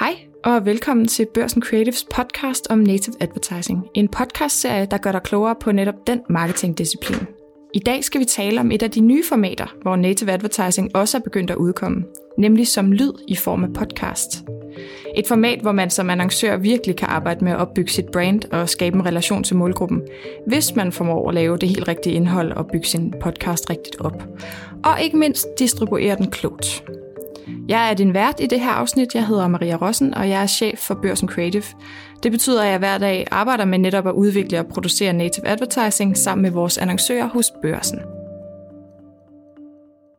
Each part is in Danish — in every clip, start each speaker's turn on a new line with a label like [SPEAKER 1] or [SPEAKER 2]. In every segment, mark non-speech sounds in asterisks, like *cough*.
[SPEAKER 1] Hej og velkommen til Børsen Creatives podcast om native advertising. En podcastserie, der gør dig klogere på netop den marketingdisciplin. I dag skal vi tale om et af de nye formater, hvor native advertising også er begyndt at udkomme, nemlig som lyd i form af podcast. Et format, hvor man som annoncør virkelig kan arbejde med at opbygge sit brand og skabe en relation til målgruppen, hvis man formår at lave det helt rigtige indhold og bygge sin podcast rigtigt op. Og ikke mindst distribuere den klogt. Jeg er din vært i det her afsnit. Jeg hedder Maria Rossen, og jeg er chef for Børsen Creative. Det betyder, at jeg hver dag arbejder med netop at udvikle og producere native advertising sammen med vores annoncører hos Børsen.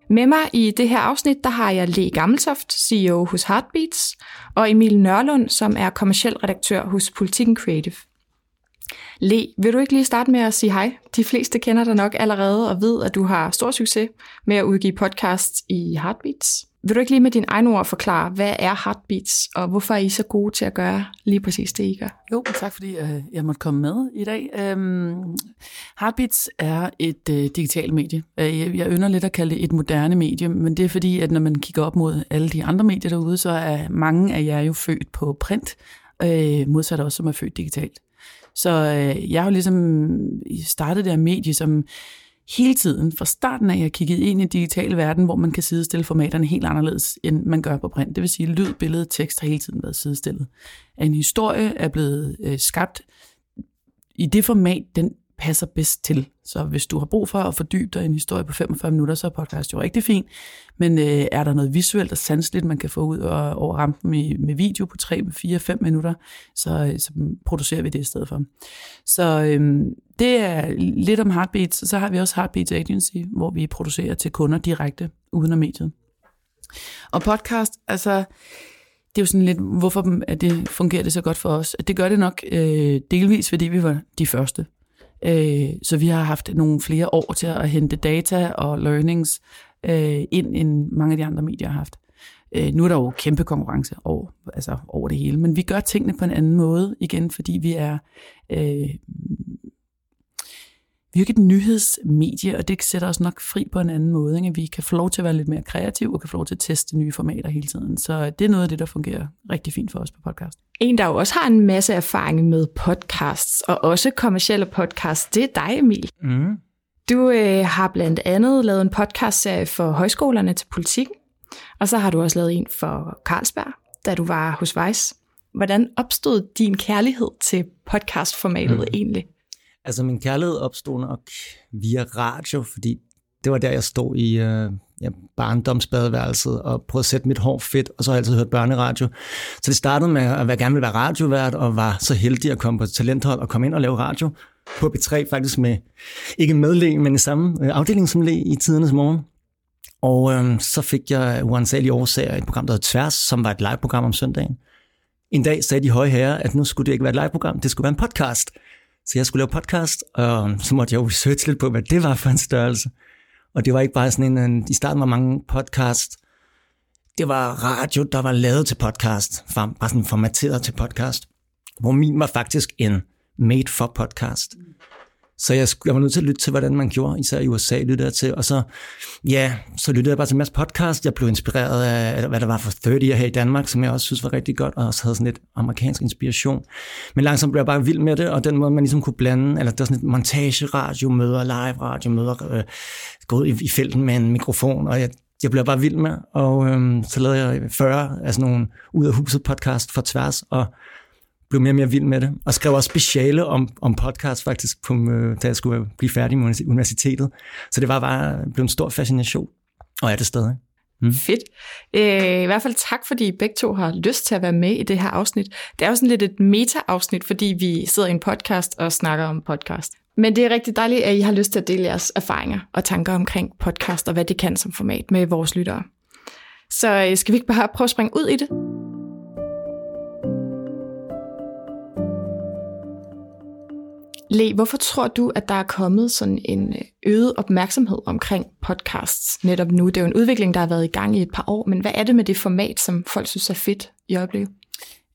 [SPEAKER 1] Med mig i det her afsnit, der har jeg Le Gammeltoft, CEO hos Heartbeats, og Emil Nørlund, som er kommersiel redaktør hos Politiken Creative. Le, vil du ikke lige starte med at sige hej? De fleste kender dig nok allerede og ved, at du har stor succes med at udgive podcasts i Heartbeats. Vil du ikke lige med din egne ord forklare, hvad er Heartbeats, og hvorfor er I så gode til at gøre lige præcis det, I gør?
[SPEAKER 2] Jo, tak fordi uh, jeg måtte komme med i dag. Um, Heartbeats er et uh, digitalt medie. Uh, jeg, jeg ynder lidt at kalde det et moderne medie, men det er fordi, at når man kigger op mod alle de andre medier derude, så er mange af jer jo født på print, uh, modsat også som er født digitalt. Så øh, jeg har jo ligesom startet det her medie som hele tiden, fra starten af, jeg kigget ind i en digital verden, hvor man kan sidestille formaterne helt anderledes, end man gør på print. Det vil sige, lyd, billede, tekst har hele tiden været sidestillet. En historie er blevet øh, skabt i det format, den passer bedst til. Så hvis du har brug for at fordybe dig i en historie på 45 minutter, så er podcast jo rigtig fint. Men øh, er der noget visuelt og sansligt, man kan få ud og, over rampen med, med video på 3, 4, 5 minutter, så, øh, så producerer vi det i stedet for. Så øh, det er lidt om Heartbeats, så har vi også Heartbeats Agency, hvor vi producerer til kunder direkte uden om mediet. Og podcast, altså, det er jo sådan lidt, hvorfor at det fungerer det så godt for os. Det gør det nok øh, delvis, fordi vi var de første. Øh, så vi har haft nogle flere år til at hente data og learnings øh, ind, end mange af de andre medier har haft. Øh, nu er der jo kæmpe konkurrence over, altså over det hele, men vi gør tingene på en anden måde igen, fordi vi er øh, vi er jo ikke et nyhedsmedie, og det sætter os nok fri på en anden måde. Ikke? Vi kan få lov til at være lidt mere kreative, og kan få lov til at teste nye formater hele tiden. Så det er noget af det, der fungerer rigtig fint for os på podcast.
[SPEAKER 1] En, der jo også har en masse erfaring med podcasts, og også kommersielle podcasts, det er dig, Emil. Mm. Du øh, har blandt andet lavet en podcastserie for højskolerne til politik, og så har du også lavet en for Carlsberg, da du var hos Vice. Hvordan opstod din kærlighed til podcastformatet mm. egentlig?
[SPEAKER 3] Altså min kærlighed opstod nok via radio, fordi det var der, jeg stod i øh, ja, barndomsbadeværelset og prøvede at sætte mit hår fedt, og så har jeg altid hørt børneradio. Så det startede med at være gerne ville være radiovært, og var så heldig at komme på talenthold og komme ind og lave radio på B3, faktisk med, ikke medlæg, men i samme øh, afdeling som læg i tidernes morgen. Og øh, så fik jeg uansagelige årsager et program, der hed Tværs, som var et live-program om søndagen. En dag sagde de høje herrer, at nu skulle det ikke være et live-program, det skulle være en podcast. Så jeg skulle lave podcast, og så måtte jeg jo researche lidt på, hvad det var for en størrelse. Og det var ikke bare sådan en, i starten var mange podcast, det var radio, der var lavet til podcast, bare sådan formateret til podcast, hvor min var faktisk en made for podcast. Så jeg, jeg var nødt til at lytte til, hvordan man gjorde, især i USA lyttede jeg til. Og så, ja, så lyttede jeg bare til en masse podcast. Jeg blev inspireret af, hvad der var for 30 her i Danmark, som jeg også synes var rigtig godt, og også havde sådan lidt amerikansk inspiration. Men langsomt blev jeg bare vild med det, og den måde, man ligesom kunne blande, eller der var sådan et montage radio møder, live radio møder, øh, gået i, i felten med en mikrofon, og jeg, jeg blev bare vild med, og øhm, så lavede jeg 40 af sådan nogle ud af huset podcast for tværs, og blev mere og mere vild med det, og skrev også speciale om, om podcast faktisk, på, øh, da jeg skulle blive færdig med universitetet. Så det var bare blevet en stor fascination, og er det stadig.
[SPEAKER 1] Mm. Fedt. Øh, I hvert fald tak, fordi I begge to har lyst til at være med i det her afsnit. Det er jo sådan lidt et meta-afsnit, fordi vi sidder i en podcast og snakker om podcast. Men det er rigtig dejligt, at I har lyst til at dele jeres erfaringer og tanker omkring podcast og hvad det kan som format med vores lyttere. Så øh, skal vi ikke bare prøve at springe ud i det? Le, hvorfor tror du, at der er kommet sådan en øh, øget opmærksomhed omkring podcasts netop nu? Det er jo en udvikling, der har været i gang i et par år, men hvad er det med det format, som folk synes er fedt i øjeblikket?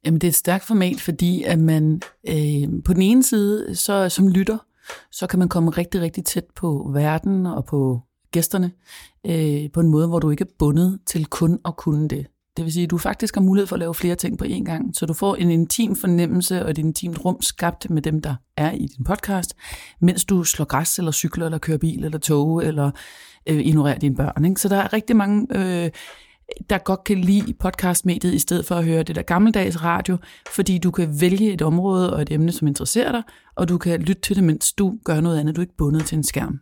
[SPEAKER 2] Jamen, det er et stærkt format, fordi at man øh, på den ene side, så som lytter, så kan man komme rigtig, rigtig tæt på verden og på gæsterne øh, på en måde, hvor du ikke er bundet til kun at kunne det det vil sige, at du faktisk har mulighed for at lave flere ting på én gang, så du får en intim fornemmelse og et intimt rum skabt med dem, der er i din podcast, mens du slår græs, eller cykler, eller kører bil, eller tog, eller øh, ignorerer dine børn. Ikke? Så der er rigtig mange... Øh, der godt kan lide podcastmediet, i stedet for at høre det der gammeldags radio, fordi du kan vælge et område og et emne, som interesserer dig, og du kan lytte til det, mens du gør noget andet. Du er ikke bundet til en skærm.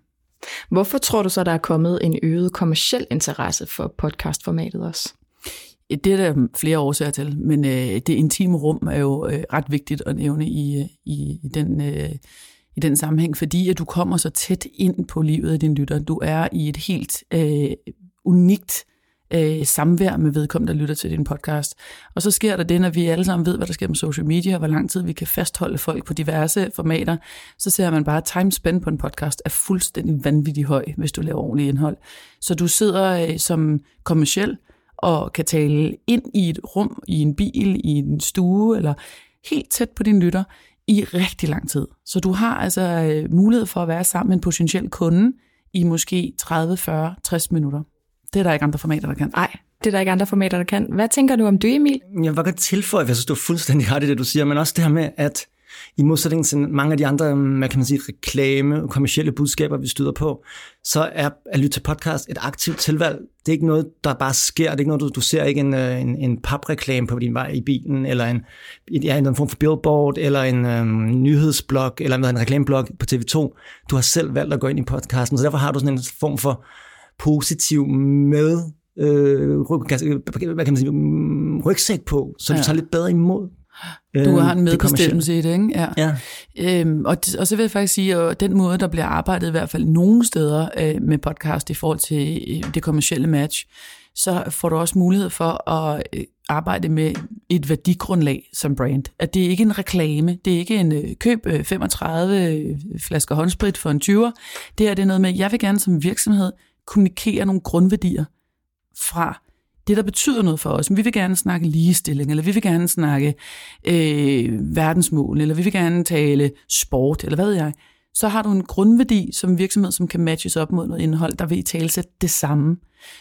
[SPEAKER 1] Hvorfor tror du så, der er kommet en øget kommersiel interesse for podcastformatet også?
[SPEAKER 2] Øh, det er der flere årsager til, men øh, det intime rum er jo øh, ret vigtigt at nævne i, øh, i, i, den, øh, i den sammenhæng, fordi at du kommer så tæt ind på livet af din lytter. Du er i et helt øh, unikt øh, samvær med vedkommende, der lytter til din podcast. Og så sker der det, når vi alle sammen ved, hvad der sker med social media, og hvor lang tid vi kan fastholde folk på diverse formater, så ser man bare, at time spent på en podcast er fuldstændig vanvittigt høj, hvis du laver ordentligt indhold. Så du sidder øh, som kommersiel og kan tale ind i et rum, i en bil, i en stue, eller helt tæt på din lytter i rigtig lang tid. Så du har altså øh, mulighed for at være sammen med en potentiel kunde i måske 30, 40, 60 minutter. Det er der ikke andre formater, der kan.
[SPEAKER 1] Nej, det er der ikke andre formater, der kan. Hvad tænker du om det, Emil?
[SPEAKER 3] Jeg vil godt tilføje, jeg synes, du er fuldstændig ret i det, du siger, men også det her med, at i modsætning til mange af de andre, hvad kan man sige, reklame og kommersielle budskaber, vi støder på, så er at lytte til podcast et aktivt tilvalg. Det er ikke noget, der bare sker. Det er ikke noget, du, du ser ikke en, øh, en, en papreklame på din vej i bilen, eller en, ja, en form for billboard, eller en øhm, nyhedsblog, eller en reklameblog på TV2. Du har selv valgt at gå ind i podcasten, så derfor har du sådan en form for positiv med øh, hvad kan man sige, mm, rygsæk på, så ja. du tager lidt bedre imod
[SPEAKER 2] du har en øh, medbestemmelse i det, ikke?
[SPEAKER 3] Ja. ja.
[SPEAKER 2] Øhm, og, og så vil jeg faktisk sige, at den måde, der bliver arbejdet i hvert fald nogle steder øh, med podcast i forhold til øh, det kommercielle match, så får du også mulighed for at øh, arbejde med et værdigrundlag som brand. At det er ikke en reklame, det er ikke en øh, køb øh, 35 øh, flasker håndsprit for en 20'er. Det er det noget med, at jeg vil gerne som virksomhed kommunikere nogle grundværdier fra det, der betyder noget for os. Vi vil gerne snakke ligestilling, eller vi vil gerne snakke øh, verdensmål, eller vi vil gerne tale sport, eller hvad ved jeg. Så har du en grundværdi som virksomhed, som kan matches op mod noget indhold, der vil i talsætte det samme.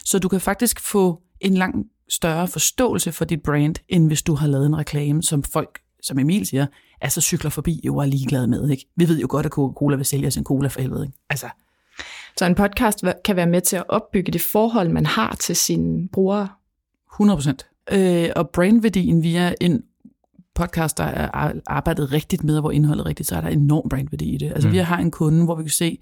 [SPEAKER 2] Så du kan faktisk få en langt større forståelse for dit brand, end hvis du har lavet en reklame, som folk, som Emil siger, altså cykler forbi jo er ligeglade med. Ikke? Vi ved jo godt, at Coca-Cola vil sælge sin cola for helvede. Ikke? Altså,
[SPEAKER 1] så en podcast kan være med til at opbygge det forhold, man har til sine brugere.
[SPEAKER 2] 100 procent. Øh, og brandværdien via en podcast, der er arbejdet rigtigt med, hvor indholdet er rigtigt, så er der enorm brandværdi i det. Altså mm. vi har en kunde, hvor vi kan se,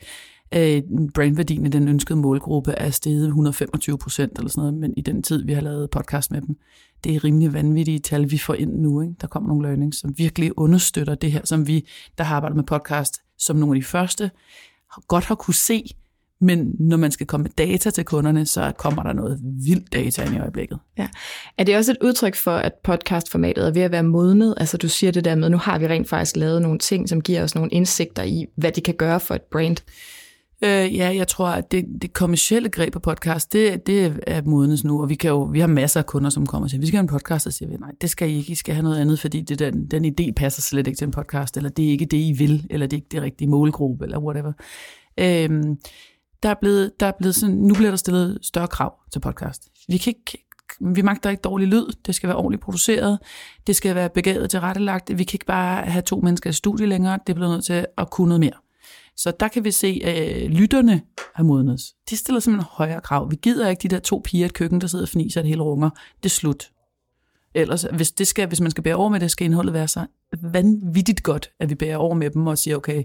[SPEAKER 2] at brandværdien i den ønskede målgruppe er steget 125 procent eller sådan noget, men i den tid, vi har lavet podcast med dem, det er rimelig vanvittige tal, vi får ind nu. Ikke? Der kommer nogle learnings, som virkelig understøtter det her, som vi, der har arbejdet med podcast, som nogle af de første, godt har kunne se, men når man skal komme med data til kunderne, så kommer der noget vildt data ind i øjeblikket.
[SPEAKER 1] Ja. Er det også et udtryk for, at podcastformatet er ved at være modnet? Altså du siger det der med, nu har vi rent faktisk lavet nogle ting, som giver os nogle indsigter i, hvad det kan gøre for et brand.
[SPEAKER 2] Øh, ja, jeg tror, at det, det kommercielle greb på podcast, det, det er modnes nu, og vi, kan jo, vi har masser af kunder, som kommer og siger, vi skal have en podcast, og siger vi, nej, det skal I ikke, I skal have noget andet, fordi det, den, den idé passer slet ikke til en podcast, eller det er ikke det, I vil, eller det er ikke det rigtige målgruppe, eller whatever. Øh, der er blevet, der er blevet sådan, nu bliver der stillet større krav til podcast. Vi kan ikke, vi magter ikke dårlig lyd, det skal være ordentligt produceret, det skal være begavet til rettelagt, vi kan ikke bare have to mennesker i studie længere, det bliver nødt til at kunne noget mere. Så der kan vi se, at øh, lytterne har modnet. De stiller simpelthen højere krav. Vi gider ikke de der to piger i et køkken, der sidder og fniser et hele runger. Det er slut. Ellers, hvis, det skal, hvis man skal bære over med det, skal indholdet være så vanvittigt godt, at vi bærer over med dem og siger, okay,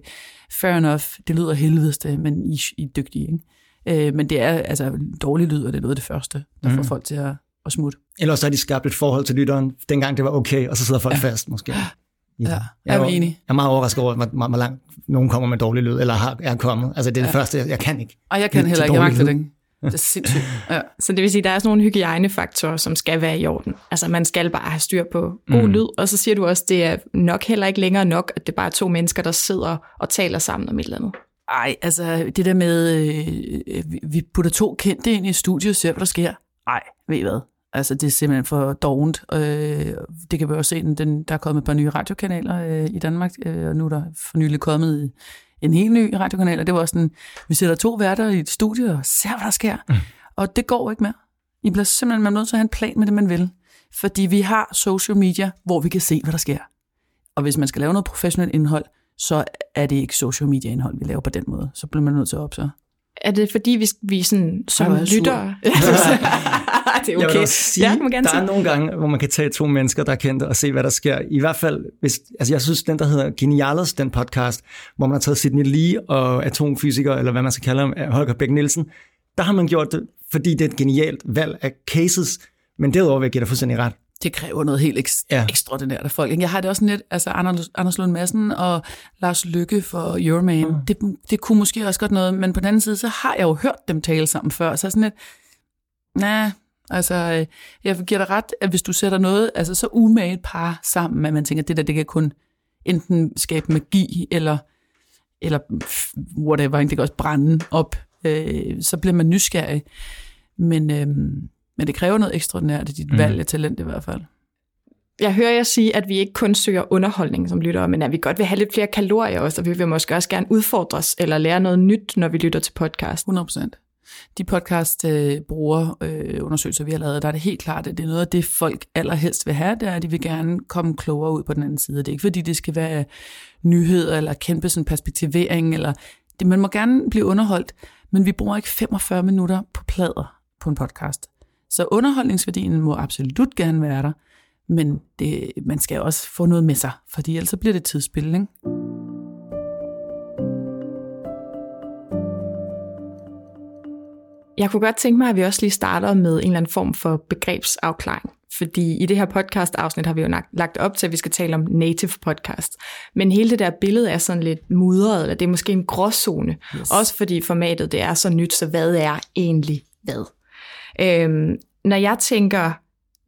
[SPEAKER 2] fair enough, det lyder helvedeste, men I, I er dygtige. Ikke? Øh, men det er altså dårlig lyd, og det er noget af det første, der mm. får folk til at, at smutte.
[SPEAKER 3] Ellers har de skabt et forhold til lytteren, dengang det var okay, og så sidder folk ja. fast måske. Ja,
[SPEAKER 2] ja jeg er enig.
[SPEAKER 3] Jeg er meget overrasket over, hvor, hvor langt nogen kommer med dårlig lyd, eller har, er kommet. Altså det er det ja. første, jeg, jeg kan ikke.
[SPEAKER 2] Og jeg kan heller ikke, jeg magter det ikke. Det er sindssygt. *laughs*
[SPEAKER 1] Ja. Så det vil sige, at der er sådan nogle hygiejnefaktorer, som skal være i orden. Altså man skal bare have styr på god mm. lyd, og så siger du også, at det er nok heller ikke længere nok, at det bare er to mennesker, der sidder og taler sammen om et eller andet.
[SPEAKER 2] Ej, altså det der med, øh, vi putter to kendte ind i studiet og ser, hvad der sker. Ej, ved I hvad? Altså det er simpelthen for dovent. Øh, det kan vi også se, den, der er kommet et par nye radiokanaler øh, i Danmark, øh, og nu er der for nylig kommet en helt ny radiokanal, og det var sådan, vi sætter to værter i et studie og ser, hvad der sker. Mm. Og det går ikke mere. I bliver simpelthen man er nødt til at have en plan med det, man vil. Fordi vi har social media, hvor vi kan se, hvad der sker. Og hvis man skal lave noget professionelt indhold, så er det ikke social media indhold, vi laver på den måde. Så bliver man nødt til at opsøge.
[SPEAKER 1] Er det fordi, vi, vi sådan, som
[SPEAKER 2] jeg
[SPEAKER 1] lytter... *laughs* *laughs* det er
[SPEAKER 3] Jeg vil
[SPEAKER 1] okay.
[SPEAKER 3] sige,
[SPEAKER 1] Ja, må gerne
[SPEAKER 3] der
[SPEAKER 1] sige.
[SPEAKER 3] er nogle gange, hvor man kan tage to mennesker, der er kendte, og se, hvad der sker. I hvert fald, hvis, altså jeg synes, den der hedder Genialos, den podcast, hvor man har taget Sidney Lee og atomfysiker, eller hvad man skal kalde ham, Holger Bæk Nielsen, der har man gjort det, fordi det er et genialt valg af cases, men derudover vil jeg give dig fuldstændig ret.
[SPEAKER 2] Det kræver noget helt ekst-
[SPEAKER 3] Ja.
[SPEAKER 2] ekstraordinært af folk. Jeg har det også lidt, altså Anders, Anders Lund Madsen og Lars Lykke for Euroman, mm. det, det kunne måske også godt noget, men på den anden side, så har jeg jo hørt dem tale sammen før, så sådan lidt, nej, altså, øh, jeg giver dig ret, at hvis du sætter noget, altså så umage et par sammen, at man tænker, det der, det kan kun enten skabe magi, eller, eller whatever, det kan også brænde op, øh, så bliver man nysgerrig. Men, øh, men det kræver noget ekstraordinært i dit
[SPEAKER 3] Mm.
[SPEAKER 2] valg af talent i hvert fald.
[SPEAKER 1] Jeg hører jer sige, at vi ikke kun søger underholdning som lyttere, men at vi godt vil have lidt flere kalorier også, og vi vil måske også gerne udfordres eller lære noget nyt, når vi lytter til podcast.
[SPEAKER 2] 100 procent. De podcast øh, bruger øh, undersøgelser, vi har lavet, der er det helt klart, at det er noget af det, folk allerhelst vil have, det er, at de vil gerne komme klogere ud på den anden side. Det er ikke fordi, det skal være nyheder eller kæmpe sådan perspektivering, eller det, man må gerne blive underholdt, men vi bruger ikke 45 minutter på plader på en podcast. Så underholdningsværdien må absolut gerne være der, men det, man skal også få noget med sig, fordi ellers så bliver det tidsspil, ikke?
[SPEAKER 1] Jeg kunne godt tænke mig, at vi også lige starter med en eller anden form for begrebsafklaring. Fordi i det her podcast-afsnit har vi jo lagt- op til, at vi skal tale om native podcast. Men hele det der billede er sådan lidt mudret, eller det er måske en gråzone. Yes. Også fordi formatet det er så nyt, så hvad er egentlig hvad? Øhm, når jeg tænker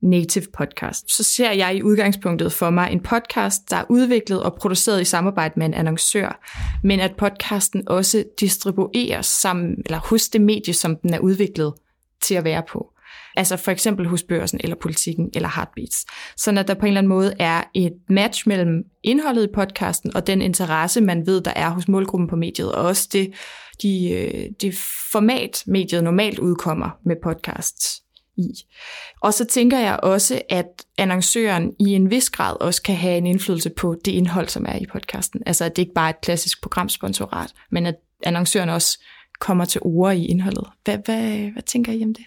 [SPEAKER 1] native podcast, så ser jeg i udgangspunktet for mig en podcast, der er udviklet og produceret i samarbejde med en annoncør, men at podcasten også distribueres sammen, eller hos det medie, som den er udviklet til at være på. Altså for eksempel hos børsen, eller politikken, eller Heartbeats. Sådan at der på en eller anden måde er et match mellem indholdet i podcasten, og den interesse, man ved, der er hos målgruppen på mediet, og også det, de, øh, det format, mediet normalt udkommer med podcasts i. Og så tænker jeg også, at annoncøren i en vis grad også kan have en indflydelse på det indhold, som er i podcasten. Altså at det ikke bare er et klassisk programsponsorat, men at annoncøren også kommer til ord i indholdet. Hvad, hvad, hvad tænker I om det?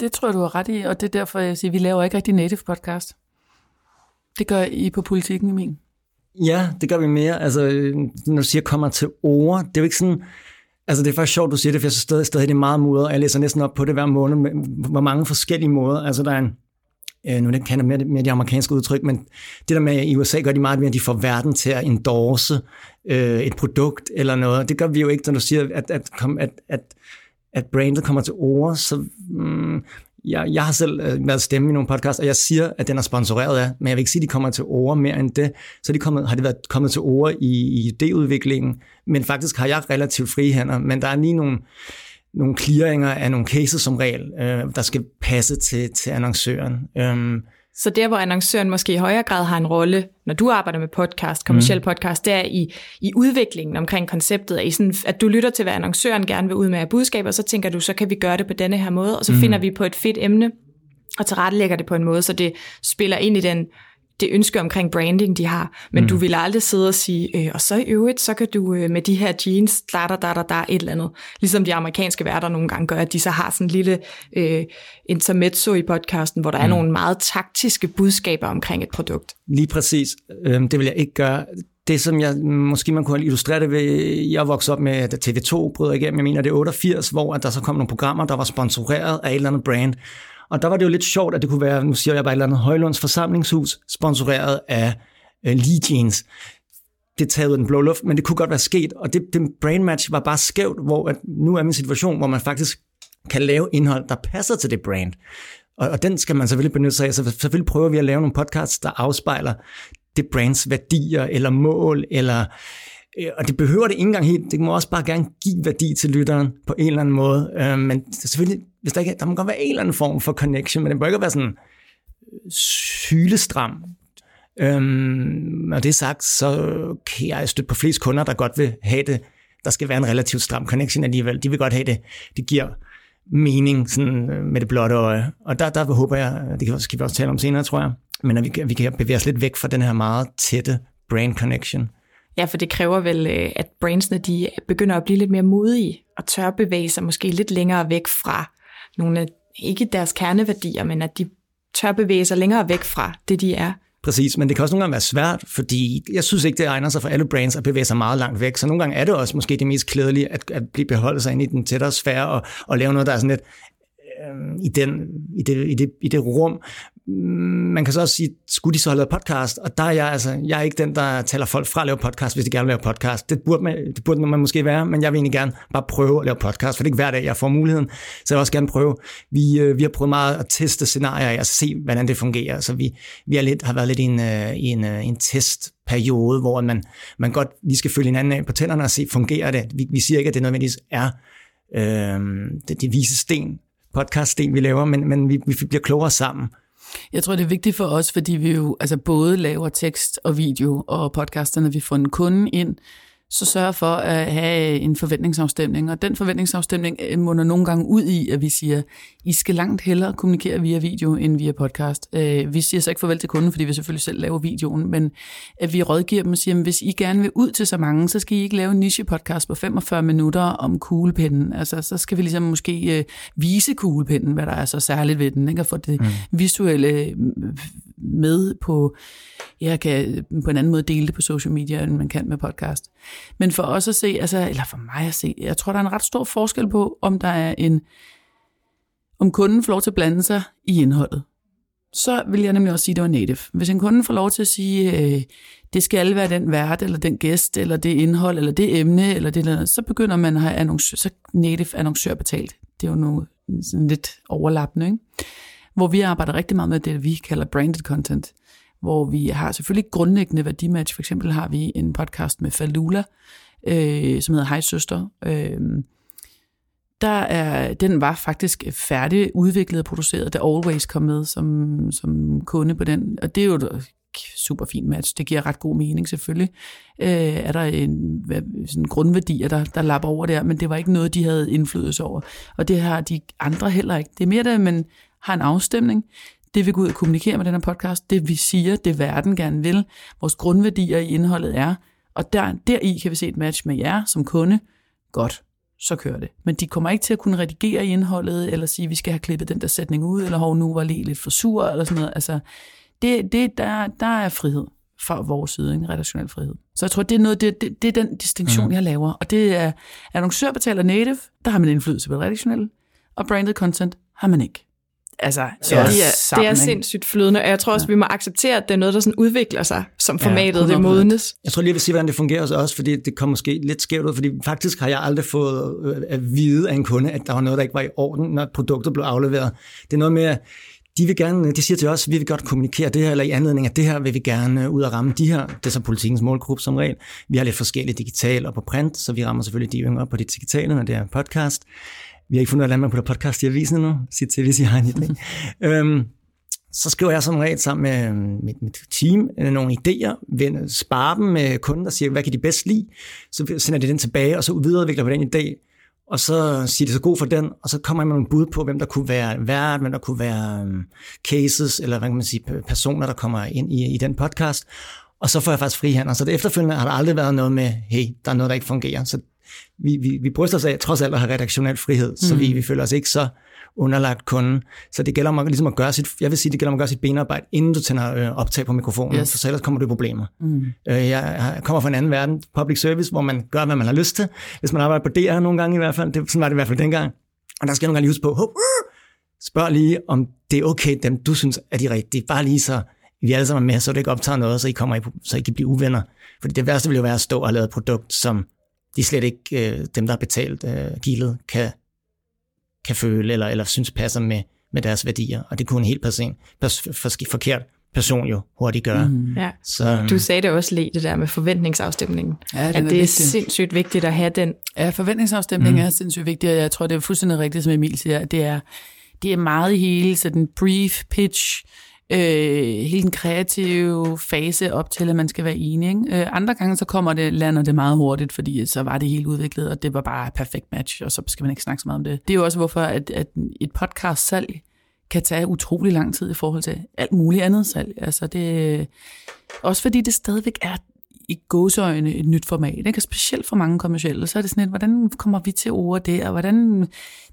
[SPEAKER 2] Det tror jeg, du har ret i, og det er derfor, jeg siger, at vi laver ikke rigtig native podcast. Det gør I på politikken i min.
[SPEAKER 3] Ja, det gør vi mere. Altså, øh, når du siger kommer til ord, det er jo ikke sådan... Altså, det er faktisk sjovt, du siger det, for jeg synes stadig, stadig det er meget mudret, og jeg læser næsten op på det hver måned, med, hvor mange forskellige måder. Altså, der er en, øh, nu kender jeg mere, mere de amerikanske udtryk, men det der med, at i USA gør de meget mere, at de får verden til at endorse øh, et produkt eller noget. Det gør vi jo ikke, når du siger, at, at, kom- at, at, at brandet kommer til ord, så... Mm, jeg, jeg har selv øh, været stemme i nogle podcasts, og jeg siger, at den er sponsoreret af, men jeg vil ikke sige, at de kommer til ord mere end det. Så de kommet, har det været kommet til ord i, i idéudviklingen, men faktisk har jeg relativt frie hænder, men der er lige nogle, nogle clearinger af nogle cases som regel, øh, der skal passe til, til annoncøren. Øh,
[SPEAKER 1] så der, hvor annoncøren måske i højere grad har en rolle, når du arbejder med podcast, kommersiel podcast, det er i, i udviklingen omkring konceptet, i sådan, at du lytter til, hvad annoncøren gerne vil ud med af budskaber, og så tænker du, så kan vi gøre det på denne her måde, og så mm. finder vi på et fedt emne, og tilrettelægger det på en måde, så det spiller ind i den det ønske omkring branding, de har. Men mm. du vil aldrig sidde og sige, øh, og så i øvrigt, så kan du øh, med de her jeans, der der der der der et eller andet. Ligesom de amerikanske værter nogle gange gør, at de så har sådan en lille øh, intermezzo i podcasten, hvor der mm. er nogle meget taktiske budskaber omkring et produkt.
[SPEAKER 3] Lige præcis. Øhm, det vil jeg ikke gøre. Det, som jeg måske man kunne illustrere det ved, jeg voksede op med, at TV2 bryder igennem, jeg mener det er 88, hvor at der så kom nogle programmer, der var sponsoreret af et eller andet brand. Og der var det jo lidt sjovt, at det kunne være, nu siger jeg bare et eller andet Højlunds forsamlingshus, sponsoreret af øh, Lee Jeans. Det er taget ud af den blå luft, men det kunne godt være sket, og det, det brain match var bare skævt, hvor at nu er min situation, hvor man faktisk kan lave indhold, der passer til det brand. Og, og den skal man selvfølgelig benytte sig af. Så selvfølgelig prøver vi at lave nogle podcasts, der afspejler det brands værdier eller mål, eller, Øh, og det behøver det ikke engang helt. Det må også bare gerne give værdi til lytteren på en eller anden måde. Øh, men selvfølgelig, hvis der, ikke, der må godt være en eller anden form for connection, men det må ikke være sådan øh, sylestram. Øhm, og det sagt, så kan jeg støtte på flest kunder, der godt vil have det. Der skal være en relativt stram connection alligevel. De vil godt have det. Det giver mening sådan, øh, med det blotte øje. Og der, der håber jeg, det skal vi også tale om senere, tror jeg, men at vi, vi kan bevæge os lidt væk fra den her meget tætte brain connection.
[SPEAKER 1] Ja, for det kræver vel, øh, at brainsene de begynder at blive lidt mere modige og tør bevæge sig måske lidt længere væk fra nogle af, ikke deres kerneværdier, men at de tør bevæge sig længere væk fra det, de er.
[SPEAKER 3] Præcis, men det kan også nogle gange være svært, fordi jeg synes ikke, det egner sig for alle brains at bevæge sig meget langt væk. Så nogle gange er det også måske det mest klædelige at, at blive beholdt sig inde i den tættere sfære og, og lave noget, der er sådan lidt Øhm, i, den, i, det, i, det, i det rum, man kan så også sige, skulle de så have lavet podcast? Og der er jeg, altså, jeg er ikke den, der taler folk fra at lave podcast, hvis de gerne vil lave podcast. Det burde, man, det burde man måske være, men jeg vil egentlig gerne bare prøve at lave podcast, for det er ikke hver dag, jeg får muligheden. Så jeg vil også gerne prøve. Vi, øh, vi har prøvet meget at teste scenarier og altså se, hvordan det fungerer. Så vi, vi har, lidt, har været lidt i en, en, i en, øh, test periode, hvor man, man godt lige skal følge hinanden af på tænderne og se, fungerer det? Vi, vi siger ikke, at det nødvendigvis er øh, det, det vise sten, podcaststen, vi laver, men, men vi, vi bliver klogere sammen.
[SPEAKER 2] Jeg tror, det er vigtigt for os, fordi vi jo altså både laver tekst og video og podcasterne, når vi får en kunde ind, så sørger for at have en forventningsafstemning. Og den forventningsafstemning øh, munder nogle gange ud i, at vi siger, I skal langt hellere kommunikere via video end via podcast. Øh, vi siger så ikke farvel til kunden, fordi vi selvfølgelig selv laver videoen, men at vi rådgiver dem og siger, at hvis I gerne vil ud til så mange, så skal I ikke lave en niche-podcast på 45 minutter om kuglepinden. Altså, så skal vi ligesom måske øh, vise kuglepinden, hvad der er så særligt ved den, ikke? og få det mm. visuelle med på, jeg kan på en anden måde dele det på social media, end man kan med podcast. Men for os at se, altså, eller for mig at se, jeg tror, der er en ret stor forskel på, om der er en, om kunden får lov til at blande sig i indholdet. Så vil jeg nemlig også sige, at det var native. Hvis en kunde får lov til at sige, øh, det skal være den vært, eller den gæst, eller det indhold, eller det emne, eller det eller så begynder man at have annoncør, så native annoncør betalt. Det er jo noget sådan lidt overlappende, ikke? Hvor vi arbejder rigtig meget med det, vi kalder branded content hvor vi har selvfølgelig grundlæggende værdimatch. For eksempel har vi en podcast med Falula, øh, som hedder Hej Søster. Øh, der er, den var faktisk færdig udviklet og produceret, da Always kom med som, som kunde på den. Og det er jo et super fint match. Det giver ret god mening selvfølgelig. Øh, er der en sådan grundværdier, der, der lapper over der, men det var ikke noget, de havde indflydelse over. Og det har de andre heller ikke. Det er mere, det, men har en afstemning det vi går ud og kommunikerer med den her podcast, det vi siger, det verden gerne vil, vores grundværdier i indholdet er, og der, deri kan vi se et match med jer som kunde. Godt, så kører det. Men de kommer ikke til at kunne redigere i indholdet, eller sige, vi skal have klippet den der sætning ud, eller hov, nu var lige lidt for sur, eller sådan noget. Altså, det, det, der, der er frihed fra vores side, en redaktionel frihed. Så jeg tror, det er, noget, det, det, det er den distinktion, mm. jeg laver. Og det er, annoncør betaler native, der har man indflydelse på det redaktionelle, og branded content har man ikke. Altså,
[SPEAKER 1] så ja, det, er, sammen, det er sindssygt flydende, og jeg tror også, ja. vi må acceptere, at det er noget, der sådan udvikler sig, som formatet ja, det modnes.
[SPEAKER 3] Jeg tror lige, jeg vil sige, hvordan det fungerer også, fordi det kommer måske lidt skævt ud, fordi faktisk har jeg aldrig fået øh, at vide af en kunde, at der var noget, der ikke var i orden, når produktet blev afleveret. Det er noget med, de vil gerne, de siger til os, vi vil godt kommunikere det her, eller i anledning af det her vil vi gerne øh, ud og ramme de her. Det er så politikens målgruppe som regel. Vi har lidt forskellige digital og på print, så vi rammer selvfølgelig de yngre på det digitale, når det er podcast. Vi har ikke fundet ud af, hvordan man putter podcast i avisen endnu. Sig til, hvis I har en idé. øhm, så skriver jeg som regel sammen med øhm, mit, mit team øh, nogle idéer, sparer dem med kunden, der siger, hvad kan de bedst lide? Så sender de den tilbage, og så videreudvikler vi den idé, og så siger de så god for den, og så kommer jeg med nogle bud på, hvem der kunne være vært, hvem der kunne være um, cases, eller hvad kan man sige, personer, der kommer ind i, i den podcast. Og så får jeg faktisk frihandel. Så det efterfølgende har der aldrig været noget med, hey, der er noget, der ikke fungerer. Så vi, vi, vi bryster os af trods alt at have redaktionel frihed, så vi, mm. vi føler os ikke så underlagt kunden. Så det gælder om at, ligesom at gøre sit, jeg vil sige, det gælder om at gøre sit benarbejde, inden du tænder øh, optag på mikrofonen, yes. for så ellers kommer du i problemer. Mm. Øh, jeg kommer fra en anden verden, public service, hvor man gør, hvad man har lyst til. Hvis man arbejder på DR nogle gange i hvert fald, det, sådan var det i hvert fald dengang. Og der skal jeg nogle gange lige huske på, Hop, spørg lige, om det er okay, dem du synes er de rigtige. Bare lige så vi alle sammen er med, så du ikke optager noget, så I, kommer i, så I kan blive uvenner. Fordi det værste vil jo være at stå og lave et produkt, som de slet ikke, øh, dem der har betalt øh, gildet, kan, kan føle eller, eller synes passer med, med deres værdier. Og det kunne en helt person, pers, for, forkert person jo hurtigt gøre. Mm.
[SPEAKER 1] Ja. Så, du sagde det også lige, det der med forventningsafstemningen. Ja, det at det er vigtigt. sindssygt vigtigt at have den.
[SPEAKER 2] Ja, forventningsafstemning mm. er sindssygt vigtigt, og jeg tror, det er fuldstændig rigtigt, som Emil siger, at det er, det er meget i hele sådan brief, pitch, øh, Øh, hele den kreative fase op til, at man skal være enig. Ikke? Øh, andre gange så kommer det, lander det meget hurtigt, fordi så var det helt udviklet, og det var bare et perfekt match, og så skal man ikke snakke så meget om det. Det er jo også hvorfor, at, at et podcast salg kan tage utrolig lang tid i forhold til alt muligt andet salg. Altså det, også fordi det stadigvæk er i gåseøjne et nyt format, ikke? Og specielt for mange kommersielle, så er det sådan lidt, hvordan kommer vi til ord det, og hvordan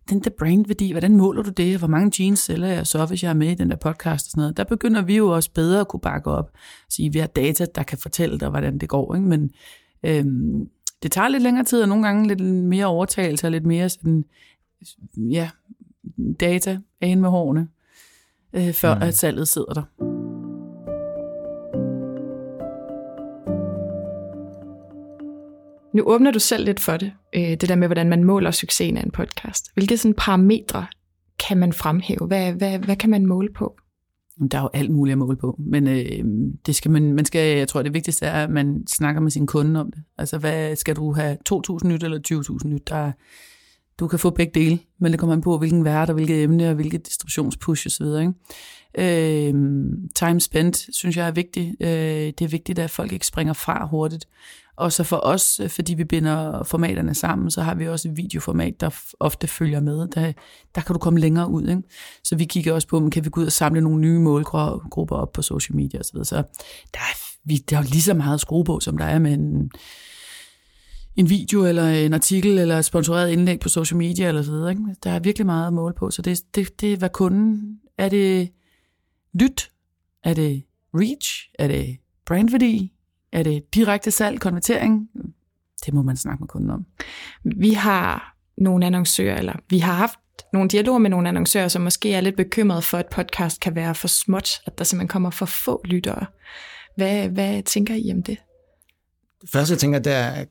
[SPEAKER 2] den der brandværdi, hvordan måler du det, hvor mange jeans sælger jeg så, hvis jeg er med i den der podcast og sådan noget. Der begynder vi jo også bedre at kunne bakke op, sige, vi har data, der kan fortælle dig, hvordan det går, ikke? men øhm, det tager lidt længere tid, og nogle gange lidt mere overtagelse, og lidt mere sådan, ja, data, af med hårene, øh, før mm. at salget sidder der.
[SPEAKER 1] Nu åbner du selv lidt for det, øh, det der med, hvordan man måler succesen af en podcast. Hvilke sådan parametre kan man fremhæve? Hvad, hvad, hvad kan man måle på?
[SPEAKER 2] Der er jo alt muligt at måle på, men øh, det skal man, man skal, jeg tror, det vigtigste er, at man snakker med sin kunde om det. Altså, hvad skal du have 2.000 nyt eller 20.000 nyt? Der, du kan få begge dele, men det kommer an på, hvilken vært og hvilket emne og hvilket distributionspush osv. Ikke? Øh, time spent, synes jeg er vigtigt. Øh, det er vigtigt, at folk ikke springer fra hurtigt. Og så for os, øh, fordi vi binder formaterne sammen, så har vi også et videoformat, der ofte følger med. Der, der kan du komme længere ud. Ikke? Så vi kigger også på, om kan vi gå ud og samle nogle nye målgrupper op på social media osv. Så der er, vi, der er lige så meget at på, som der er med en, en video eller en artikel eller et sponsoreret indlæg på social media eller så videre. Ikke? Der er virkelig meget at måle på. Så det, det, det er, hvad kunden... Er det lyt? Er det reach? Er det brandværdi? Er det direkte salg, konvertering? Det må man snakke med kunden om.
[SPEAKER 1] Vi har nogle annoncører, eller vi har haft nogle dialoger med nogle annoncører, som måske er lidt bekymrede for, at podcast kan være for småt, at der simpelthen kommer for få lyttere. Hvad, hvad tænker I om det?
[SPEAKER 3] Først jeg tænker, der er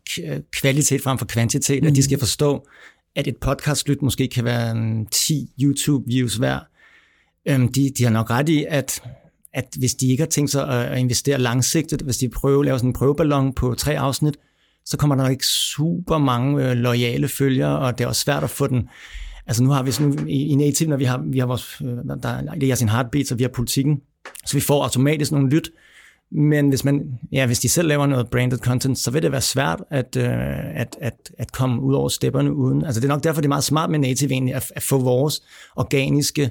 [SPEAKER 3] kvalitet frem for kvantitet, mm. at de skal forstå, at et podcast-lyt måske kan være 10 YouTube-views hver. Øhm, de, de har nok ret i, at at hvis de ikke har tænkt sig at investere langsigtet, hvis de prøver at lave sådan en prøveballon på tre afsnit, så kommer der ikke super mange øh, loyale lojale følgere, og det er også svært at få den. Altså nu har vi sådan i, i Native, når vi har, vi har vores, øh, der er sin heartbeat, så vi har politikken, så vi får automatisk nogle lyt, men hvis, man, ja, hvis de selv laver noget branded content, så vil det være svært at, øh, at, at, at komme ud over stepperne uden. Altså det er nok derfor, det er meget smart med native egentlig, at, at få vores organiske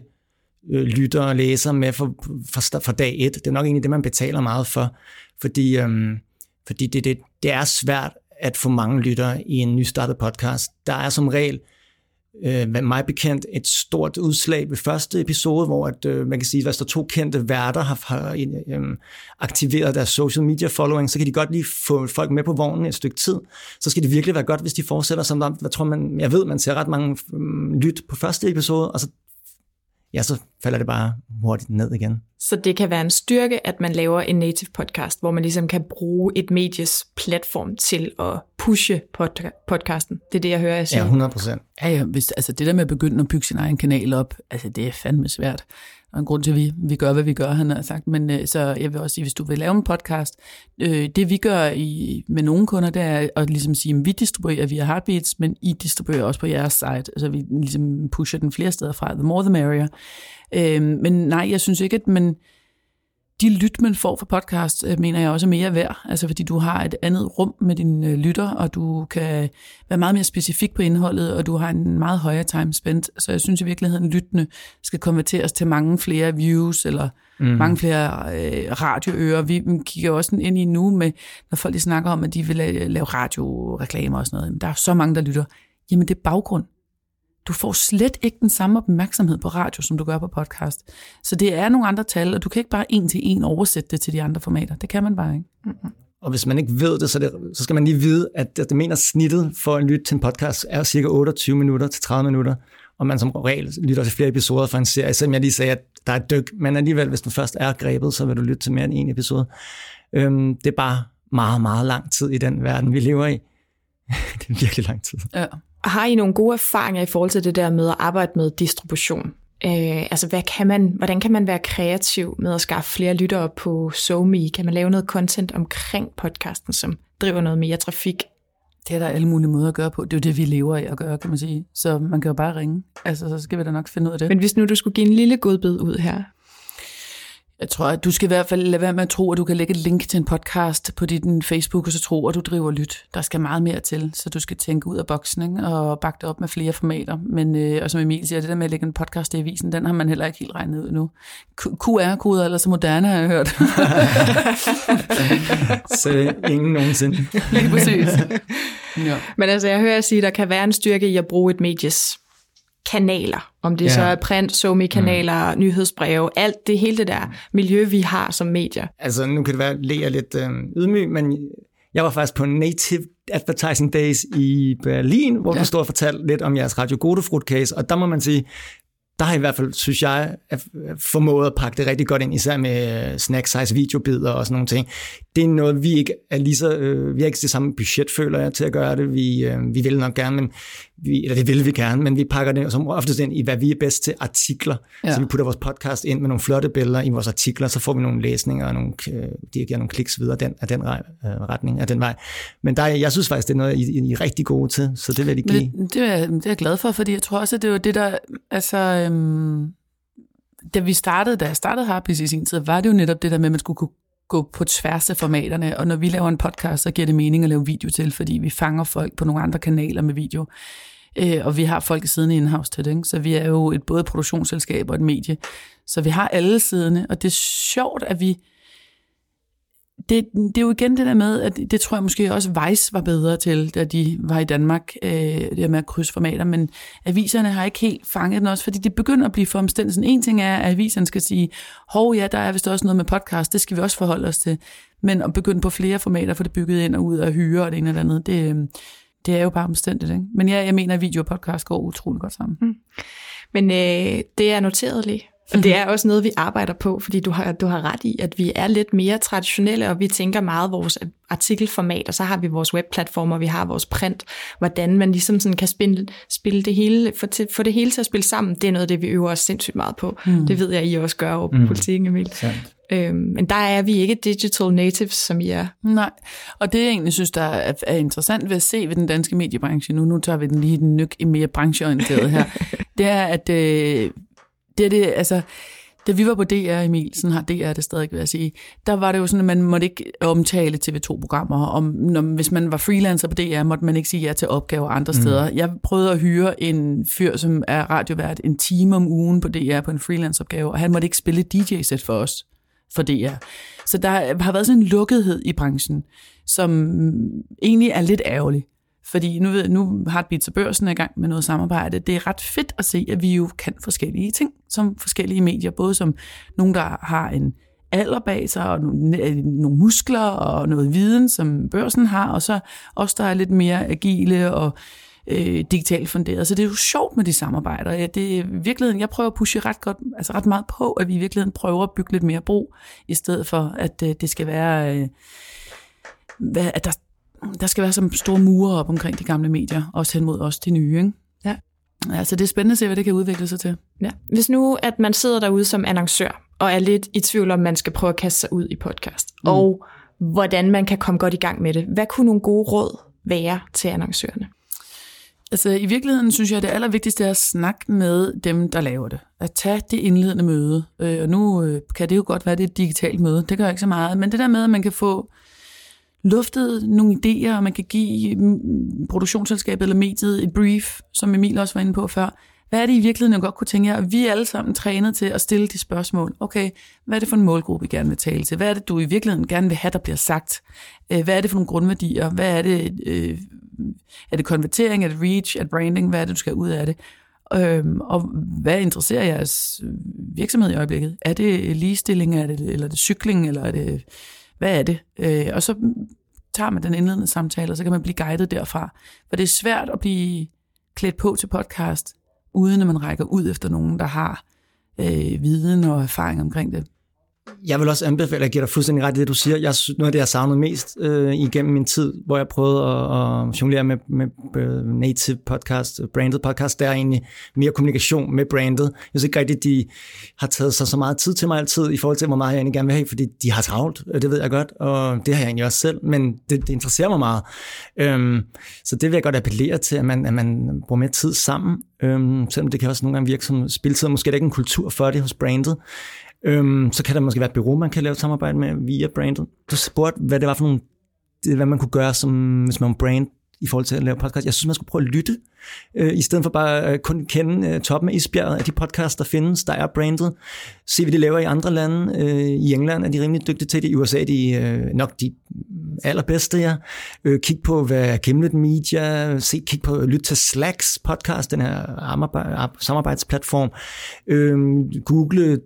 [SPEAKER 3] øh, lytter og læser med fra, fra, fra dag et. Det er nok egentlig det, man betaler meget for, fordi, øhm, fordi det, det, det er svært at få mange lyttere i en nystartet podcast. Der er som regel øh, mig bekendt et stort udslag ved første episode, hvor at, øh, man kan sige, hvis der to kendte værter har, har øh, øhm, aktiveret deres social media following, så kan de godt lige få folk med på vognen et stykke tid. Så skal det virkelig være godt, hvis de fortsætter, som der, hvad tror man, jeg ved, man ser ret mange øh, lyt på første episode, og så ja, så falder det bare hurtigt ned igen.
[SPEAKER 1] Så det kan være en styrke, at man laver en native podcast, hvor man ligesom kan bruge et medies platform til at pushe pod- podcasten. Det er det, jeg hører, jeg
[SPEAKER 3] siger. Ja, 100 procent.
[SPEAKER 2] Ja, ja, hvis, altså det der med at begynde at bygge sin egen kanal op, altså det er fandme svært og en grund til, at vi, vi gør, hvad vi gør, han har sagt. Men øh, så jeg vil også sige, hvis du vil lave en podcast, øh, det vi gør i, med nogle kunder, det er at ligesom sige, at vi distribuerer via Heartbeats, men I distribuerer også på jeres site. Altså vi ligesom pusher den flere steder fra. The more the merrier. Øh, men nej, jeg synes ikke, at man de lyt, man får fra podcast, øh, mener jeg også er mere værd. Altså fordi du har et andet rum med dine øh, lytter, og du kan være meget mere specifik på indholdet, og du har en meget højere time spent. Så jeg synes i virkeligheden, lyttene skal konverteres til mange flere views, eller mm. mange flere øh, radioører. Vi kigger også ind i nu med, når folk de snakker om, at de vil lave radioreklamer og sådan noget. Men der er så mange, der lytter. Jamen det er baggrund du får slet ikke den samme opmærksomhed på radio, som du gør på podcast. Så det er nogle andre tal, og du kan ikke bare en til en oversætte det til de andre formater. Det kan man bare ikke. Mm-hmm.
[SPEAKER 3] Og hvis man ikke ved det så, det, så skal man lige vide, at det mener snittet for at lytte til en podcast er cirka 28 minutter til 30 minutter, og man som regel lytter til flere episoder fra en serie, selvom jeg lige sagde, at der er et dyk, men alligevel, hvis du først er grebet, så vil du lytte til mere end en episode. Øhm, det er bare meget, meget lang tid i den verden, vi lever i. *laughs* det er virkelig lang tid.
[SPEAKER 1] Ja. Har I nogle gode erfaringer i forhold til det der med at arbejde med distribution? Øh, altså, hvad kan man, hvordan kan man være kreativ med at skaffe flere lyttere på SoMe? Kan man lave noget content omkring podcasten, som driver noget mere trafik?
[SPEAKER 2] Det er der alle mulige måder at gøre på. Det er jo det, vi lever af at gøre, kan man sige. Så man kan jo bare ringe. Altså, så skal vi da nok finde ud af det.
[SPEAKER 1] Men hvis nu du skulle give en lille godbid ud her,
[SPEAKER 2] Jeg tror, at du skal i hvert fald lade være med at tro, at du kan lægge et link til en podcast på din Facebook, og så tro, at du driver lyt. Der skal meget mere til, så du skal tænke ud af boksen ikke? og bakke det op med flere formater. Men, øh, og som Emil siger, det der med at lægge en podcast i avisen, den har man heller ikke helt regnet ud nu. QR-koder eller så moderne, har jeg hørt. *laughs*
[SPEAKER 3] så ingen nogensinde.
[SPEAKER 2] Lige præcis. *laughs*
[SPEAKER 1] Ja. Men altså, jeg hører at sige, at der kan være en styrke i at bruge et medies kanaler, om det ja. så er print, somi-kanaler, mm. nyhedsbreve, alt det hele det der miljø, vi har som medier.
[SPEAKER 3] Altså nu kan det være, at lidt øh, ydmyg, men jeg var faktisk på Native Advertising Days i Berlin, hvor ja. du stod og fortalte lidt om jeres Radio Godefruit case, og der må man sige, der har i hvert fald, synes jeg, formået at pakke det rigtig godt ind, især med øh, snack size videobider og sådan nogle ting. Det er noget, vi ikke er lige så, øh, vi har ikke det samme budget, føler jeg, til at gøre det. Vi, øh, vi vil nok gerne, men vi, eller det vil vi gerne, men vi pakker det som oftest ind i, hvad vi er bedst til, artikler. Ja. Så vi putter vores podcast ind med nogle flotte billeder i vores artikler, så får vi nogle læsninger og nogle, øh, dirigerer nogle kliks videre den, af den øh, retning, af den vej. Men der, jeg synes faktisk, det er noget, I, I er rigtig gode til, så det vil jeg give.
[SPEAKER 2] Det, det, er, det er jeg glad for, fordi jeg tror også, at det var det, der, altså, øhm, da vi startede, da jeg startede Harpies i sin tid, var det jo netop det der med, at man skulle kunne gå på tværs af formaterne, og når vi laver en podcast, så giver det mening at lave video til, fordi vi fanger folk på nogle andre kanaler med video. Øh, og vi har folk siddende in-house til det, ikke? så vi er jo et både produktionsselskab og et medie. Så vi har alle siddende, og det er sjovt, at vi... Det, det er jo igen det der med, at det tror jeg måske også Vice var bedre til, da de var i Danmark, øh, det der med at krydse formater, men aviserne har ikke helt fanget den også, fordi det begynder at blive for omstændelsen. En ting er, at aviserne skal sige, hov ja, der er vist også noget med podcast, det skal vi også forholde os til. Men at begynde på flere formater, for det bygget ind og ud og hyre og det ene eller andet, det, øh, det er jo bare omstændigt. Ikke? Men ja, jeg mener, at video og podcast går utrolig godt sammen. Mm.
[SPEAKER 1] Men øh, det er noteret lige. Og det er også noget, vi arbejder på, fordi du har, du har ret i, at vi er lidt mere traditionelle, og vi tænker meget vores artikelformat, og så har vi vores webplatformer, vi har vores print, hvordan man ligesom sådan kan spille, spille det hele, få, til, få det hele til at spille sammen, det er noget af det, vi øver os sindssygt meget på. Mm. Det ved jeg, I også gør over på mm. politikken, Emil. Sandt. Øhm, men der er vi ikke digital natives, som I er.
[SPEAKER 2] Nej, og det jeg egentlig synes, der er, er interessant ved at se ved den danske mediebranche, nu, nu tager vi den lige den nyk i mere brancheorienteret her, *laughs* det er, at øh, det er det, altså, da vi var på DR, Emil, sådan har DR det stadig, vil jeg sige, der var det jo sådan, at man måtte ikke omtale TV2-programmer. Om, når, hvis man var freelancer på DR, måtte man ikke sige ja til opgaver andre mm. steder. Jeg prøvede at hyre en fyr, som er radiovært en time om ugen på DR på en freelance-opgave, og han måtte ikke spille DJ-sæt for os for DR. Så der har været sådan en lukkethed i branchen, som egentlig er lidt ærgerlig. Fordi nu, ved, nu har Beats og Børsen er i gang med noget samarbejde. Det er ret fedt at se, at vi jo kan forskellige ting som forskellige medier. Både som nogen, der har en alder bag sig, og øh, nogle muskler og noget viden, som børsen har, og så os, der er lidt mere agile og øh, digitalt funderet. Så det er jo sjovt med de samarbejder. Ja, det er virkeligheden, jeg prøver at pushe ret, godt, altså ret meget på, at vi i virkeligheden prøver at bygge lidt mere bro, i stedet for, at øh, det skal være, øh, at der, der skal være som store mure op omkring de gamle medier, også hen mod os, de nye. Ikke? Ja. Altså det er spændende at se, hvad det kan udvikle sig til.
[SPEAKER 1] Ja. Hvis nu, at man sidder derude som annoncør, og er lidt i tvivl om, man skal prøve at kaste sig ud i podcast, mm. og hvordan man kan komme godt i gang med det. Hvad kunne nogle gode råd være til annoncørerne?
[SPEAKER 2] Altså i virkeligheden synes jeg, at det allervigtigste er at snakke med dem, der laver det. At tage det indledende møde. Øh, og nu øh, kan det jo godt være, det er et digitalt møde. Det gør ikke så meget. Men det der med, at man kan få luftet nogle idéer, og man kan give mm, produktionsselskabet eller mediet et brief, som Emil også var inde på før. Hvad er det i virkeligheden, jeg godt kunne tænke jer? Vi er alle sammen trænet til at stille de spørgsmål. Okay, hvad er det for en målgruppe, I gerne vil tale til? Hvad er det, du i virkeligheden gerne vil have, der bliver sagt? Øh, hvad er det for nogle grundværdier? Hvad er det? Øh, er det konvertering? Er det reach? Er det branding? Hvad er det, du skal ud af det? Øhm, og hvad interesserer jeres virksomhed i øjeblikket? Er det ligestilling, er det, eller er det cykling, eller er det, hvad er det? Øh, og så tager man den indledende samtale, og så kan man blive guidet derfra. For det er svært at blive klædt på til podcast, uden at man rækker ud efter nogen, der har øh, viden og erfaring omkring det.
[SPEAKER 3] Jeg vil også anbefale, at give dig fuldstændig ret i det, du siger. Jeg, noget af det, jeg savnede mest øh, igennem min tid, hvor jeg prøvede at, at jonglere med, med native podcast, branded podcast, der er egentlig mere kommunikation med brandet. Jeg synes ikke rigtigt, de har taget sig så meget tid til mig altid, i forhold til, hvor meget jeg egentlig gerne vil have, fordi de har travlt, øh, det ved jeg godt, og det har jeg egentlig også selv, men det, det interesserer mig meget. Øhm, så det vil jeg godt appellere til, at man, at man bruger mere tid sammen, øhm, selvom det kan også nogle gange virke som spiltid, måske er der ikke en kultur for det hos brandet, Øhm, så kan der måske være et bureau, man kan lave et samarbejde med via brandet. Du spurgte, hvad det var for nogle, øh, hvad man kunne gøre, som, hvis man var brand i forhold til at lave podcast. Jeg synes, man skulle prøve at lytte, øh, i stedet for bare øh, kun kende øh, toppen af isbjerget af de podcasts, der findes, der er brandet. Se, hvad de laver i andre lande. Øh, I England er de rimelig dygtige til det. I USA er de øh, nok de allerbedste, ja. Øh, kig på, hvad Gimlet Media, se, kig på, lyt til Slacks podcast, den her samarbejdsplatform. Øh, Google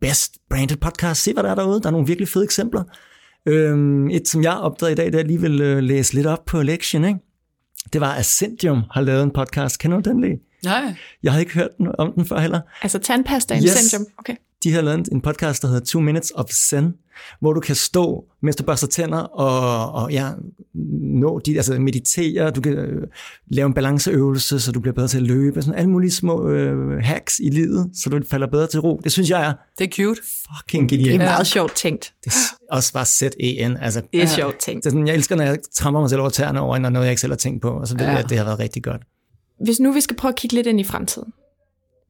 [SPEAKER 3] best branded podcast. Se, hvad der er derude. Der er nogle virkelig fede eksempler. Øhm, et, som jeg opdagede i dag, det er lige vil øh, læse lidt op på lektion, ikke? det var Ascendium har lavet en podcast. Kender du den lige?
[SPEAKER 2] Nej.
[SPEAKER 3] Jeg havde ikke hørt om den før heller.
[SPEAKER 1] Altså tandpasta yes. Ascendium? Okay.
[SPEAKER 3] De har lavet en podcast, der hedder Two Minutes of Zen, hvor du kan stå, mens du børster tænder, og, og ja, nå de, altså meditere, du kan øh, lave en balanceøvelse, så du bliver bedre til at løbe, sådan alle mulige små øh, hacks i livet, så du falder bedre til ro. Det synes jeg er...
[SPEAKER 2] Det er cute.
[SPEAKER 3] Fucking genialt.
[SPEAKER 1] Det er meget sjovt tænkt.
[SPEAKER 3] Det er også bare sæt en. Altså,
[SPEAKER 1] det er ja, sjovt tænkt.
[SPEAKER 3] Det er sådan, jeg elsker, når jeg tramper mig selv over tæerne over, når noget jeg ikke selv har tænkt på, og så ved ja. jeg, at det har været rigtig godt.
[SPEAKER 1] Hvis nu vi skal prøve at kigge lidt ind i fremtiden,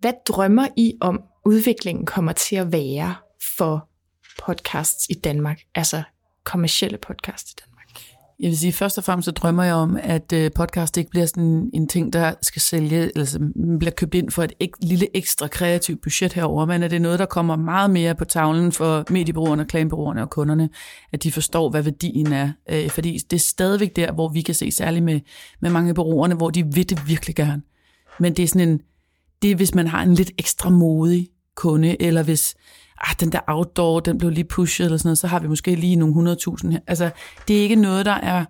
[SPEAKER 1] hvad drømmer I om, udviklingen kommer til at være for podcasts i Danmark, altså kommercielle podcasts i Danmark?
[SPEAKER 2] Jeg vil sige, først og fremmest så drømmer jeg om, at øh, podcast ikke bliver sådan en ting, der skal sælge, eller bliver købt ind for et ek, lille ekstra kreativt budget herover, men at det er noget, der kommer meget mere på tavlen for mediebrugerne, klagenbrugerne og kunderne, at de forstår, hvad værdien er. Øh, fordi det er stadigvæk der, hvor vi kan se, særligt med, med mange brugerne, hvor de vil det virkelig gerne. Men det er sådan en, det er, hvis man har en lidt ekstra modig kunde, eller hvis ah, den der outdoor, den blev lige pushet, eller sådan noget, så har vi måske lige nogle 100.000 her. Altså, det er ikke noget, der er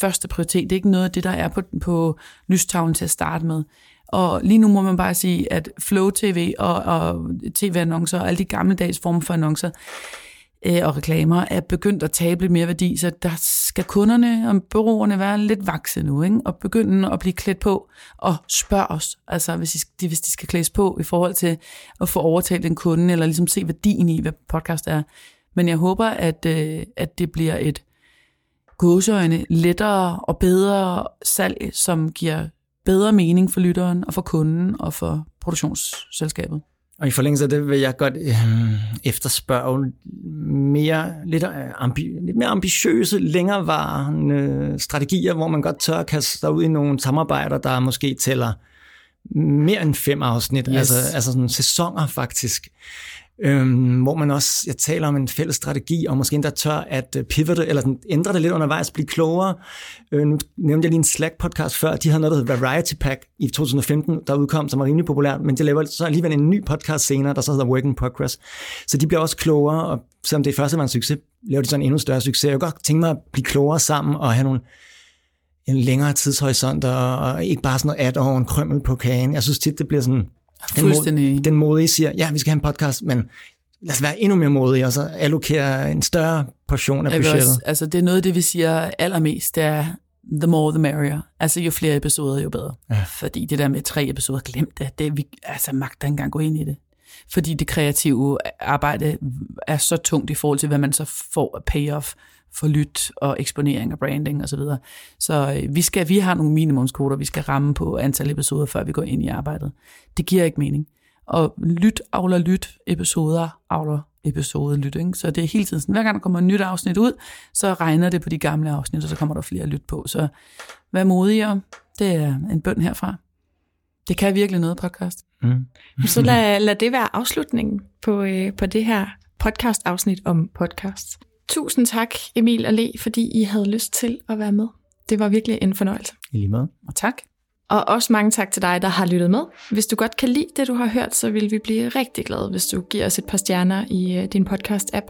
[SPEAKER 2] første prioritet. Det er ikke noget af det, der er på, på lystavlen til at starte med. Og lige nu må man bare sige, at Flow TV og, og tv-annoncer og alle de gammeldags former for annoncer, øh, og reklamer er begyndt at tabe lidt mere værdi, så der skal kunderne og bureauerne være lidt vakse nu, ikke? og begynde at blive klædt på og spørge os, altså hvis de, hvis de skal klædes på i forhold til at få overtalt en kunde, eller ligesom se værdien i, hvad podcast er. Men jeg håber, at, øh, at det bliver et gåseøjne lettere og bedre salg, som giver bedre mening for lytteren og for kunden og for produktionsselskabet.
[SPEAKER 3] Og i forlængelse af det vil jeg godt øh, efterspørge mere, lidt, øh, ambi, lidt mere ambitiøse, længerevarende strategier, hvor man godt tør at kaste sig ud i nogle samarbejder, der måske tæller mere end fem afsnit, yes. altså, altså sådan sæsoner faktisk øhm, hvor man også, jeg taler om en fælles strategi, og måske endda tør at øh, pivote, eller den, ændre det lidt undervejs, blive klogere. Øh, nu nævnte jeg lige en Slack-podcast før, de havde noget, der hedder Variety Pack i 2015, der udkom, som var rimelig populært, men de laver så alligevel en ny podcast senere, der så hedder Working Progress. Så de bliver også klogere, og selvom det første var en succes, laver de så en endnu større succes. Jeg kunne godt tænke mig at blive klogere sammen, og have nogle en længere tidshorisont, og, og ikke bare sådan noget add-on krømmel på kagen. Jeg synes tit, det bliver sådan, den, mod, den modige siger, ja, vi skal have en podcast, men lad os være endnu mere modige, og så allokere en større portion af budgettet. Også,
[SPEAKER 2] altså, det er noget det, vi siger allermest, det er the more the merrier. Altså, jo flere episoder, jo bedre. Ja. Fordi det der med tre episoder, glem det. det vi altså, magter engang gå ind i det. Fordi det kreative arbejde er så tungt i forhold til, hvad man så får af payoff for lyt og eksponering og branding osv. Så, videre. så øh, vi, skal, vi har nogle minimumskoder, vi skal ramme på antal episoder, før vi går ind i arbejdet. Det giver ikke mening. Og lyt avler lyt, episoder avler episode lyt. Ikke? Så det er hele tiden sådan, hver gang der kommer et nyt afsnit ud, så regner det på de gamle afsnit, og så kommer der flere lyt på. Så vær modigere. Det er en bøn herfra. Det kan virkelig noget, podcast. Mm. *laughs*
[SPEAKER 1] Så lad, lad det være afslutningen på, øh, på det her podcast-afsnit om podcast. Tusind tak, Emil og Le, fordi I havde lyst til at være med. Det var virkelig en fornøjelse.
[SPEAKER 3] I lige måde.
[SPEAKER 2] Og tak.
[SPEAKER 1] Og også mange tak til dig, der har lyttet med. Hvis du godt kan lide det, du har hørt, så vil vi blive rigtig glade, hvis du giver os et par stjerner i øh, din podcast-app.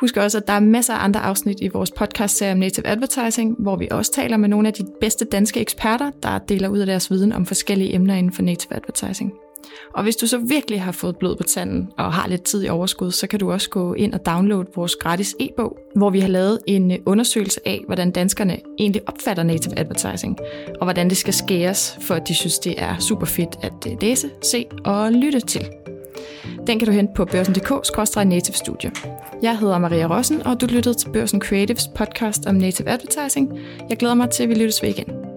[SPEAKER 1] Husk også, at der er masser af andre afsnit i vores podcast-serie om Native Advertising, hvor vi også taler med nogle af de bedste danske eksperter, der deler ud af deres viden om forskellige emner inden for Native Advertising. Og hvis du så virkelig har fået blod på tanden og har lidt tid i overskud, så kan du også gå ind og downloade vores gratis e-bog, hvor vi har lavet en øh, undersøgelse af, hvordan danskerne egentlig opfatter native advertising, og hvordan det skal skæres, for at de synes, det er super fedt at øh, læse, se og lytte til. Den kan du hente på børsen.dk-native studie. Jeg hedder Maria Rossen, og du lyttede til Børsen Creatives podcast om native advertising. Jeg glæder mig til, at vi lyttes ved igen.